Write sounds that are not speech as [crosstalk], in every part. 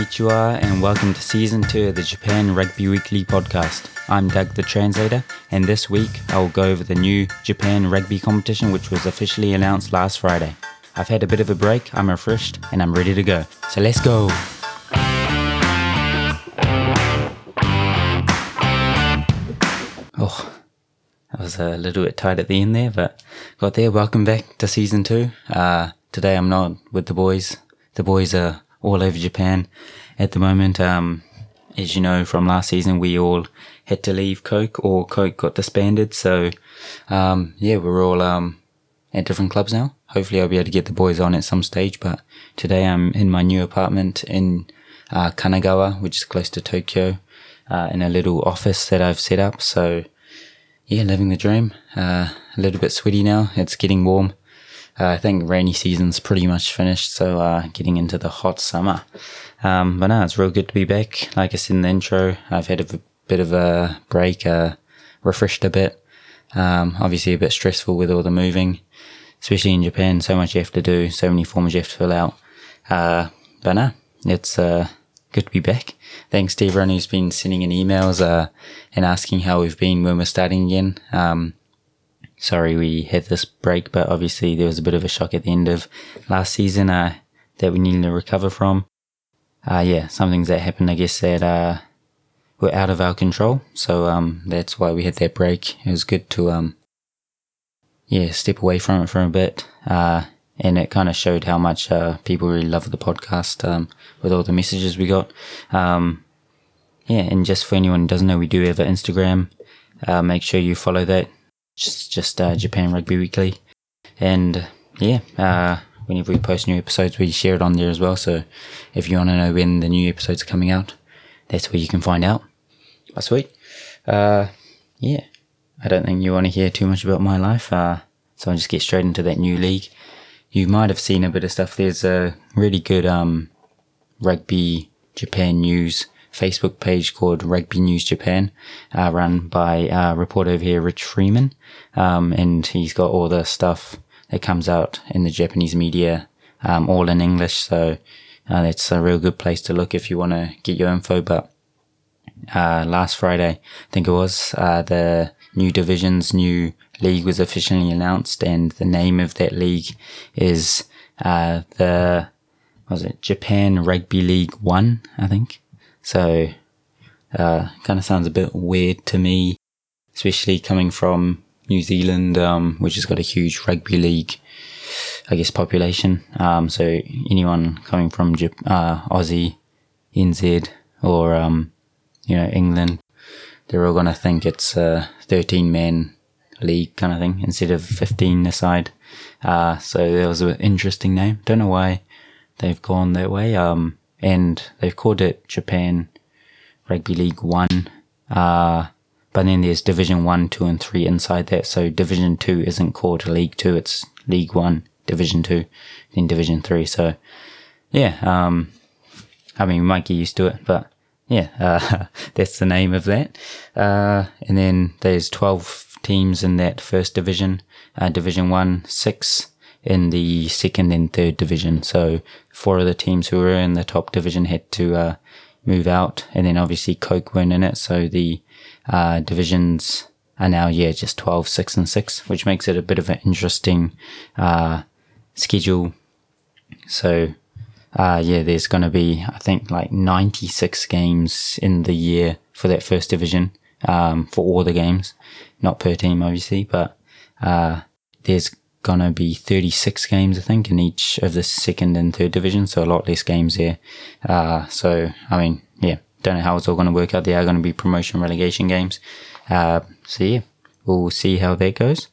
Konnichiwa, and welcome to season two of the Japan Rugby Weekly podcast. I'm Doug the translator, and this week I will go over the new Japan rugby competition, which was officially announced last Friday. I've had a bit of a break, I'm refreshed, and I'm ready to go. So let's go! Oh, I was a little bit tight at the end there, but got there. Welcome back to season two. Uh, today I'm not with the boys. The boys are all over Japan at the moment. Um, as you know from last season, we all had to leave Coke or Coke got disbanded. So, um, yeah, we're all, um, at different clubs now. Hopefully I'll be able to get the boys on at some stage, but today I'm in my new apartment in, uh, Kanagawa, which is close to Tokyo, uh, in a little office that I've set up. So, yeah, living the dream. Uh, a little bit sweaty now. It's getting warm. Uh, I think rainy season's pretty much finished, so uh, getting into the hot summer. Um, but no, it's real good to be back. Like I said in the intro, I've had a bit of a break, uh, refreshed a bit. Um, obviously a bit stressful with all the moving, especially in Japan. So much you have to do, so many forms you have to fill out. Uh, but no, it's uh, good to be back. Thanks to everyone who's been sending in emails uh, and asking how we've been when we're starting again. Um, sorry we had this break, but obviously there was a bit of a shock at the end of last season uh, that we needed to recover from. Uh, yeah, some things that happened, I guess, that uh, were out of our control. So um, that's why we had that break. It was good to, um, yeah, step away from it for a bit. Uh, and it kind of showed how much uh, people really love the podcast um, with all the messages we got. Um, yeah, and just for anyone who doesn't know, we do have an Instagram. Uh, make sure you follow that. Just just uh, Japan Rugby Weekly, and yeah, uh, whenever we post new episodes, we share it on there as well. So if you want to know when the new episodes are coming out, that's where you can find out. But sweet, uh, yeah. I don't think you want to hear too much about my life, uh, so I'll just get straight into that new league you might have seen a bit of stuff. There's a really good um, rugby Japan news Facebook page called Rugby News Japan, uh, run by a reporter over here, Rich Freeman, um, and he's got all the stuff that comes out in the Japanese media, um, all in English. So uh, that's a real good place to look if you want to get your info. But uh, last Friday, I think it was, uh, the new divisions, new league was officially announced, and the name of that league is uh, the was it Japan Rugby League One, I think. So, uh, kind of sounds a bit weird to me, especially coming from New Zealand, um, which has got a huge rugby league, I guess, population. Um, so anyone coming from Jap- uh, Aussie, NZ, or um, you know England, they're all gonna think it's a 13 man league kind of thing instead of 15 aside. Uh, so that was an interesting name. Don't know why they've gone that way. Um, and they've called it Japan Rugby League One. Uh, but then there's Division One, Two, and Three inside that. So Division Two isn't called League Two; it's League One, Division Two, then Division Three. So yeah, um, I mean, we might get used to it, but yeah, [laughs] uh, that's the name of that. Uh, and then there's 12 teams in that first division, uh, Division One, six in the second and third division. So four of the teams who were in the top division had to uh, move out, and then obviously Coke weren't in it, so the uh, divisions are now yeah just 12, 6 and six, which makes it a bit of an interesting uh, schedule. So. Uh, yeah, there's going to be, I think, like 96 games in the year for that first division, um, for all the games not per team, obviously, but uh, there's gonna be 36 games, I think, in each of the second and third division, so a lot less games there. Uh, so, I mean, yeah, don't know how it's all gonna work out. There are gonna be promotion relegation games. Uh, so yeah, we'll see how that goes.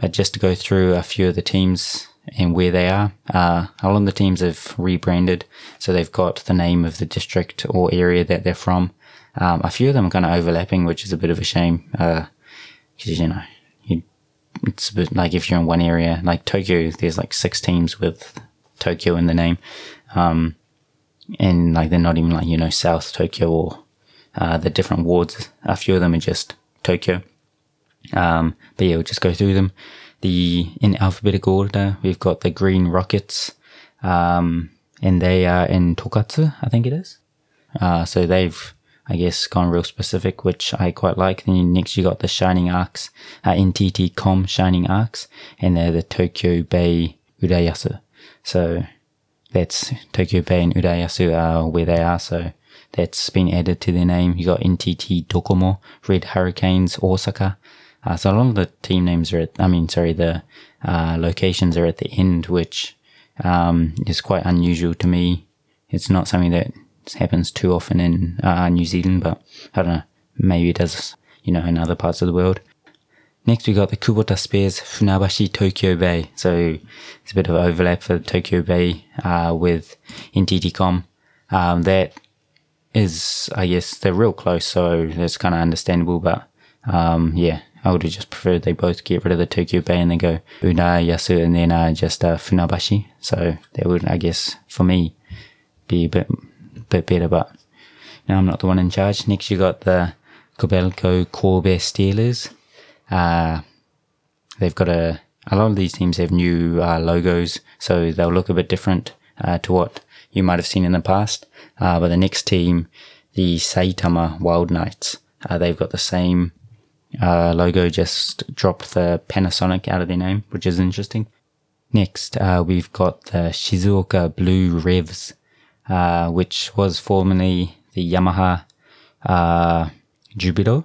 But just to go through a few of the teams and where they are, uh, a lot of the teams have rebranded, so they've got the name of the district or area that they're from. Um, a few of them are kind of overlapping, which is a bit of a shame. Uh, because you know, it's bit like if you're in one area, like Tokyo, there's like six teams with Tokyo in the name, um, and like they're not even like you know South Tokyo or uh, the different wards. A few of them are just Tokyo. Um, but yeah, we'll just go through them. The in alphabetical order, we've got the Green Rockets, um, and they are in Tokatsu, I think it is. Uh, so they've, I guess, gone real specific, which I quite like. Then next you got the Shining Arcs, uh, NTT Com Shining Arcs, and they're the Tokyo Bay Urayasu. So that's Tokyo Bay and Urayasu are where they are. So that's been added to their name. You got NTT Docomo, Red Hurricanes, Osaka. Uh, so a lot of the team names are at, I mean, sorry, the uh, locations are at the end, which um, is quite unusual to me. It's not something that happens too often in uh, New Zealand, but I don't know, maybe it does, you know, in other parts of the world. Next, we got the Kubota Spears Funabashi Tokyo Bay. So it's a bit of overlap for Tokyo Bay uh, with NTT Um, that is, I guess, they're real close, so that's kind of understandable. But um, yeah, I would have just preferred they both get rid of the Tokyo Bay and then go Urayasu and then uh, just uh, Funabashi. So that would, I guess, for me, be a bit, bit better. But now I'm not the one in charge. Next, you got the Kobelco Kobe Steelers. Uh, they've got a, a lot of these teams have new uh, logos, so they'll look a bit different uh, to what you might have seen in the past. Uh, but the next team, the Saitama Wild Knights, uh, they've got the same uh, logo, just dropped the Panasonic out of their name, which is interesting. Next, we've got the Shizuoka Blue Revs, which was formerly the Yamaha Jubilo.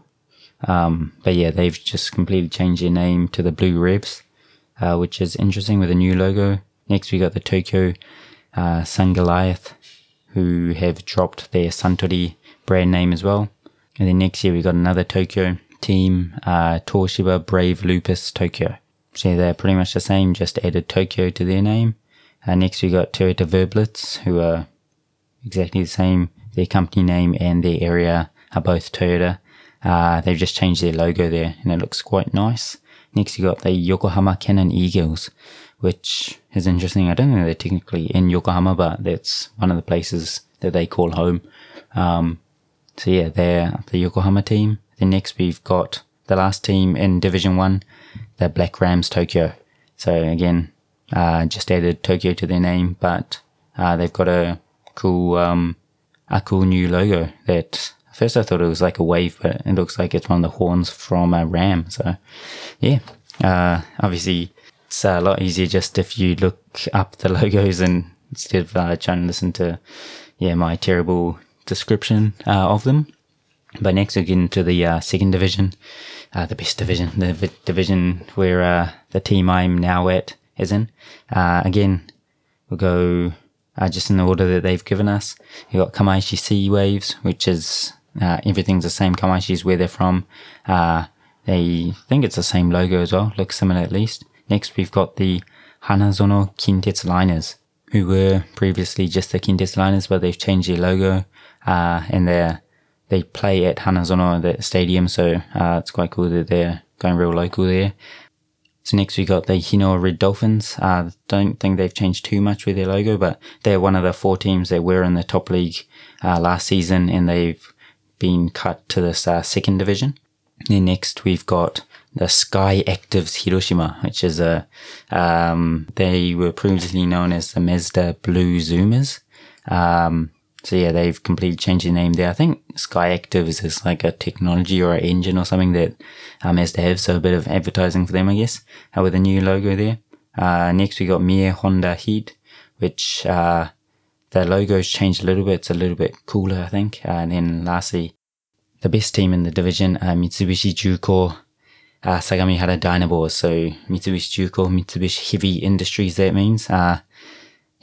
Um, but yeah, they've just completely changed their name to the Blue Revs, uh, which is interesting with a new logo. Next, we got the Tokyo uh, Sungoliath, who have dropped their Suntory brand name as well. And then next year, we got another Tokyo team, uh, Toshiba Brave Lupus Tokyo. So they're pretty much the same, just added Tokyo to their name. Uh, next, we got Toyota Verblitz, who are exactly the same. Their company name and their area are both Toyota. Uh, they've just changed their logo there and it looks quite nice. Next you got the Yokohama Canon Eagles, which is interesting. I don't know they're technically in Yokohama, but that's one of the places that they call home. Um, so yeah, they're the Yokohama team. Then next we've got the last team in Division 1, the Black Rams Tokyo. So again, uh, just added Tokyo to their name, but uh, they've got a cool, um, a cool new logo that first I thought it was like a wave, but it looks like it's one of the horns from a ram. So, yeah, uh, obviously it's a lot easier just if you look up the [laughs] logos and instead of uh, trying to listen to, yeah, my terrible description uh, of them. But next we get into the uh, second division, uh, the best division, the v- division where uh, the team I'm now at is in. again, we'll go uh, just in the order that they've given us. You got Kamaishi Sea Waves, which is uh, everything's the same. Kamaishi is where they're from. Uh, they think it's the same logo as well. Looks similar at least. Next, we've got the Hanazono Kintetsu Liners, who were previously just the Kintetsu Liners, but they've changed their logo. Uh, and they they play at Hanazono, the stadium. So, uh, it's quite cool that they're going real local there. So next we got the Hino Red Dolphins. Uh, don't think they've changed too much with their logo, but they're one of the four teams that were in the top league uh, last season, and they've been cut to this uh, second division. Then next we've got the Skyactivs Hiroshima, which is a, um, they were previously known as the Mazda Blue Zoomers. Um, so yeah, they've completely changed the name there. I think Skyactivs is like a technology or an engine or something that um, has to have, so a bit of advertising for them, I guess, uh, with a new logo there. Uh, next we got Mie Honda Heat, which, uh, the logo's changed a little bit. It's a little bit cooler, I think. Uh, and then lastly, the best team in the division, uh, Mitsubishi Juko, uh, Sagamihara Dynaboars. So Mitsubishi Juko, Mitsubishi Heavy Industries, that means. Uh,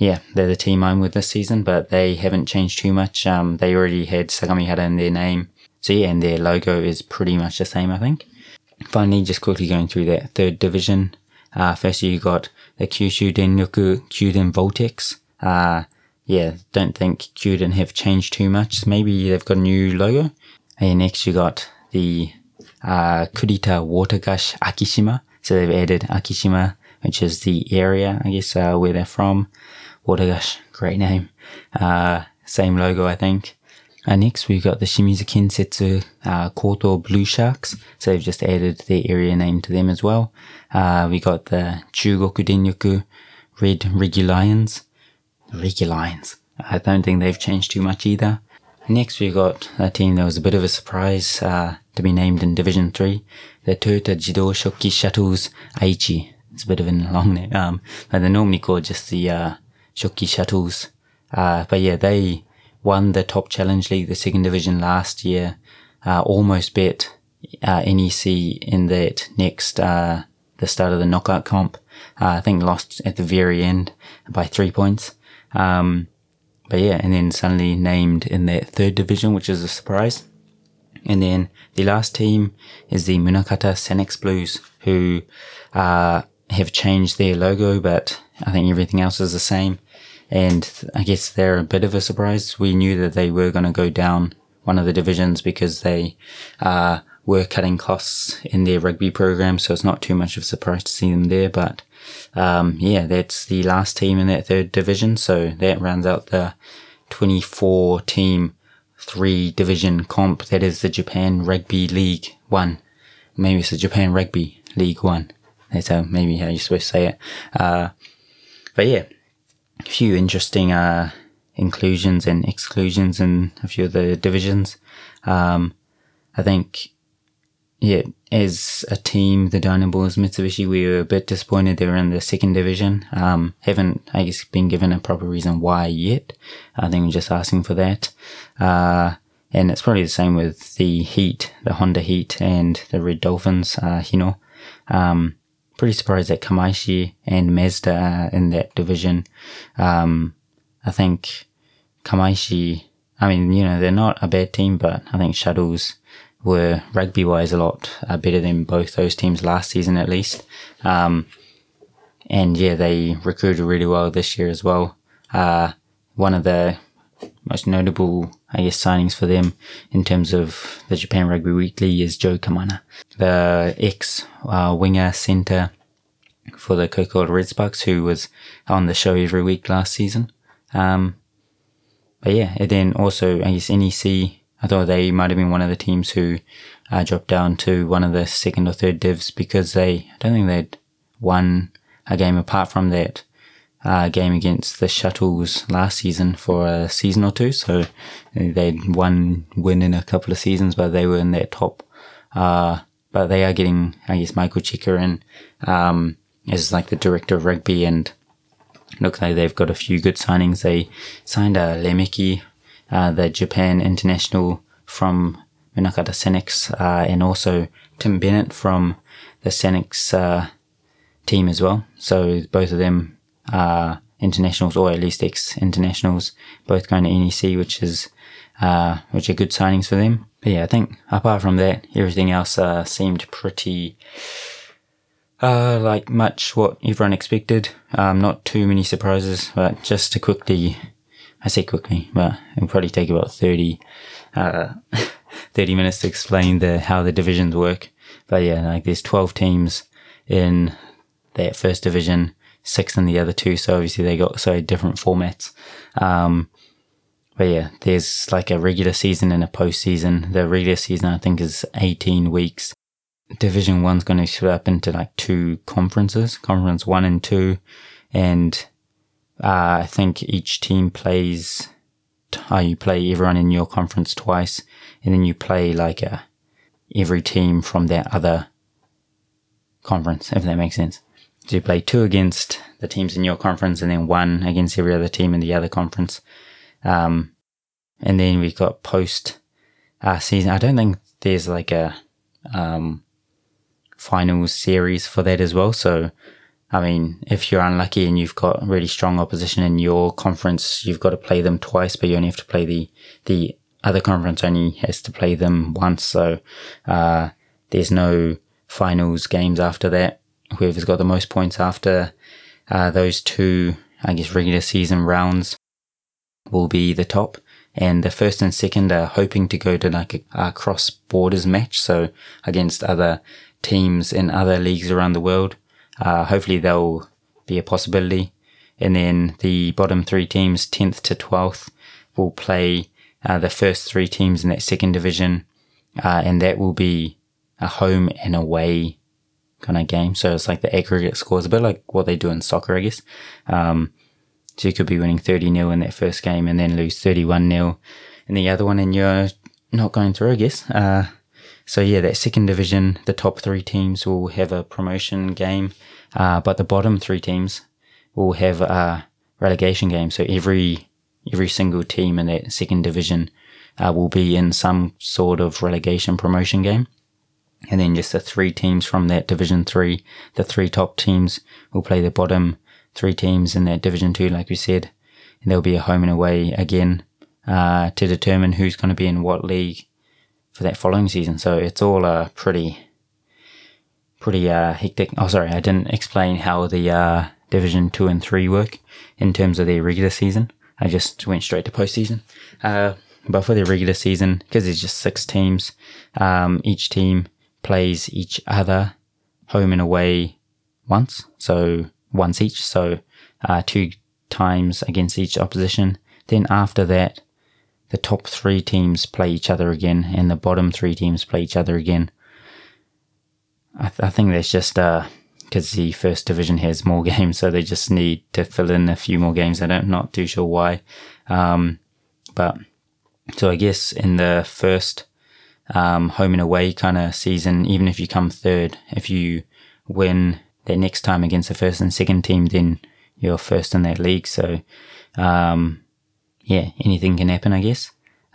yeah, they're the team I'm with this season, but they haven't changed too much. Um, they already had Sagamihara in their name. So yeah, and their logo is pretty much the same, I think. Finally, just quickly going through that third division. Uh, first you got the Kyushu Denryoku Kyuden Voltex. Uh, yeah, don't think Kyuden have changed too much. Maybe they've got a new logo. And next you got the uh, Kurita Water Gush Akishima. So they've added Akishima, which is the area, I guess, uh, where they're from. Water Gush, great name. Uh, same logo, I think. Uh, next, we've got the Shimizu Kensetsu uh, Koto Blue Sharks. So they've just added their area name to them as well. Uh, we got the Chugoku Denryoku Red Lions. Regulions. I don't think they've changed too much either. Next, we've got a team that was a bit of a surprise uh, to be named in Division 3, the Toyota Jido Shokki Shuttles Aichi. It's a bit of a [laughs] long name. Um, they're normally called just the uh, Shokki Shuttles. Uh, but yeah, they won the top challenge league, the second division last year. Uh, almost bet uh, NEC in that next uh, the start of the knockout comp. Uh, I think lost at the very end by three points. Um, but yeah, and then suddenly named in that third division, which is a surprise. And then the last team is the Munakata Sanix Blues, who uh, have changed their logo, but I think everything else is the same. And I guess they're a bit of a surprise. We knew that they were going to go down one of the divisions because they uh, were cutting costs in their rugby program, so it's not too much of a surprise to see them there. But um, yeah, that's the last team in that third division. So that rounds out the 24 team three division comp. That is the Japan Rugby League One. Maybe it's the Japan Rugby League One. That's how maybe how you're supposed to say it. Uh, but yeah, a few interesting uh, inclusions and exclusions in a few of the divisions. Um, I think yeah, as a team, the Bulls Mitsubishi, we were a bit disappointed they were in the second division. Um, haven't, I guess, been given a proper reason why yet. I think we're just asking for that. Uh, and it's probably the same with the Heat, the Honda Heat and the Red Dolphins, uh, Hino. Um, pretty surprised that Kamaishi and Mazda are in that division. Um, I think Kamaishi, I mean, you know, they're not a bad team, but I think Shuttles, were rugby wise a lot uh, better than both those teams last season at least. Um, and yeah, they recruited really well this year as well. Uh, one of the most notable, I guess, signings for them in terms of the Japan Rugby Weekly is Joe Kamana, the ex uh, winger centre for the Coca-Cola Red Sparks, who was on the show every week last season. Um, but yeah, and then also, I guess, NEC I thought they might have been one of the teams who uh, dropped down to one of the second or third divs because they, I don't think they'd won a game apart from that uh, game against the Shuttles last season for a season or two. So they'd one win in a couple of seasons, but they were in their top. Uh, but they are getting, I guess, Michael Cheika in um, as like the director of rugby and look like they've got a few good signings. They signed a Lemeki uh, the Japan international from Munakata Sanix, uh, and also Tim Bennett from the Sanix uh, team as well. So both of them are internationals, or at least ex-internationals, both going to NEC, which is uh, which are good signings for them. But yeah, I think apart from that, everything else uh, seemed pretty. Uh, like much what everyone expected. Um, not too many surprises, but just to quickly I say quickly, but it'll probably take about 30, uh, [laughs] 30 minutes to explain the, how the divisions work. But yeah, like there's 12 teams in that first division, six in the other two. So obviously they got so different formats. Um, but yeah, there's like a regular season and a postseason. The regular season, I think, is 18 weeks. Division one's going to split up into like two conferences, conference one and two. And uh, I think each team plays, uh, you play everyone in your conference twice, and then you play like a, every team from that other conference, if that makes sense. So you play two against the teams in your conference and then one against every other team in the other conference. Um, and then we've got post uh, season. I don't think there's like a um, series for that as well. So I mean, if you're unlucky and you've got really strong opposition in your conference, you've got to play them twice, but you only have to play the, the other conference only has to play them once. So, uh, there's no finals games after that. Whoever's got the most points after, uh, those two, I guess, regular season rounds will be the top. And the first and second are hoping to go to like a, a cross borders match. So against other teams in other leagues around the world. Uh, hopefully they'll be a possibility. And then the bottom three teams, 10th to 12th, will play uh, the first three teams in that second division. Uh, and that will be a home and away kind of game. So it's like the aggregate scores, a bit like what they do in soccer, I guess. Um, So you could be winning 30 0 in that first game and then lose 31 0 in the other one, and you're not going through, I guess. Uh, so yeah, that second division, the top three teams will have a promotion game, uh, but the bottom three teams will have a relegation game. So every every single team in that second division uh, will be in some sort of relegation promotion game. And then just the three teams from that division three, the three top teams will play the bottom three teams in that division two, like we said. And there'll be a home and away again uh, to determine who's going to be in what league for that following season. So it's all uh, pretty, pretty uh, hectic. Oh, sorry, I didn't explain how the uh, Division Two and Three work in terms of their regular season. I just went straight to postseason. Uh, but for the regular season, because there's just six teams, um, each team plays each other home and away once, so once each, so uh, two times against each opposition. Then after that, the top three teams play each other again, and the bottom three teams play each other again. I, th- I think that's just because uh, the first division has more [laughs] games, so they just need to fill in a few more games. I don't, am not too sure why, um, but so I guess in the first um, home and away kind of season, even if you come third, if you win that next time against the first and second team, then you're first in that league. So um, yeah, anything can happen, I guess.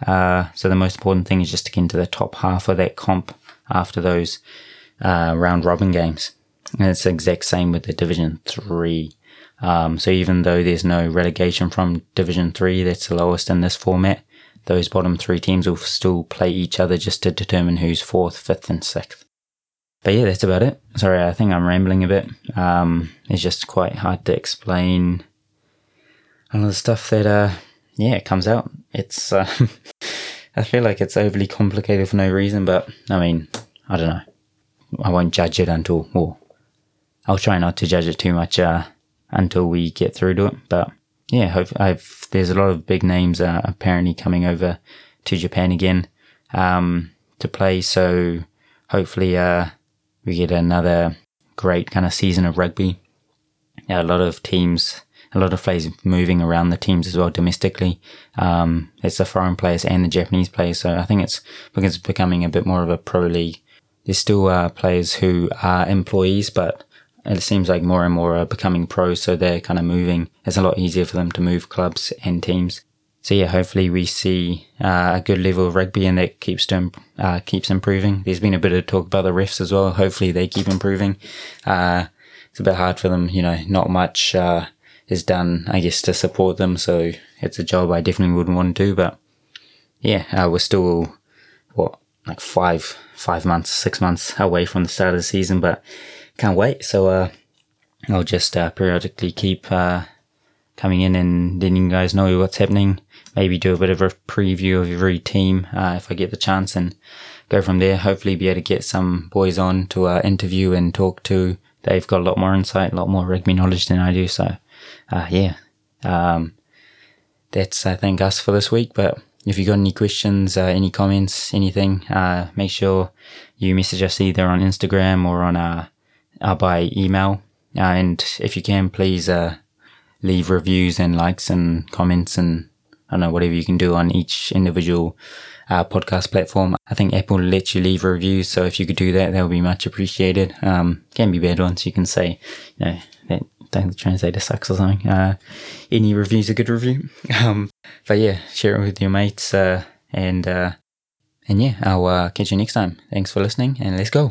Uh, so the most important thing is just to get into the top half of that comp after those uh, round robin games. And it's the exact same with the Division 3. Um, so even though there's no relegation from Division 3, that's the lowest in this format, those bottom three teams will still play each other just to determine who's fourth, fifth, and sixth. But yeah, that's about it. Sorry, I think I'm rambling a bit. Um, it's just quite hard to explain all the stuff that uh, yeah, comes out. It's uh, [laughs] I feel like it's overly complicated for no reason, but I mean, I don't know. I won't judge it until, well, I'll try not to judge it too much uh, until we get through to it. But yeah, I've, there's a lot of big names uh, apparently coming over to Japan again um, to play. So hopefully uh, we get another great kind of season of rugby. Yeah, a lot of teams a lot of players moving around the teams as well domestically. Um, it's the foreign players and the Japanese players. So I think it's because it's becoming a bit more of a pro league. There's still uh, players who are employees, but it seems like more and more are becoming pros. So they're kind of moving. It's a lot easier for them to move clubs and teams. So yeah, hopefully we see uh, a good level of rugby and that keeps to, uh, keeps improving. There's been a bit of talk about the refs as well. Hopefully they keep improving. Uh, it's a bit hard for them, you know, not much, uh, is done, I guess, to support them. So it's a job I definitely wouldn't want to do. But yeah, uh, we're still what like five five months, six months away from the start of the season, but can't wait. So uh, I'll just uh, periodically keep uh, coming in and letting you guys know what's happening. Maybe do a bit of a preview of every team uh, if I get the chance and go from there. Hopefully, be able to get some boys on to uh, interview and talk to. They've got a lot more insight, a lot more rugby knowledge than I do. So uh, yeah, um, that's I think us for this week. But if you got any questions, uh, any comments, anything, uh, make sure you message us either on Instagram or on uh, uh by email. Uh, and if you can, please uh, leave reviews and likes and comments and I don't know whatever you can do on each individual uh, podcast platform. I think Apple lets you leave reviews, so if you could do that, that would be much appreciated. Um, can be bad ones. You can say, you know, that the translator sucks or something. Uh, any review's a good review. [laughs] Um, but yeah, share it with your mates. Uh, and, uh, and yeah, I'll uh, catch you next time. Thanks for listening and let's go.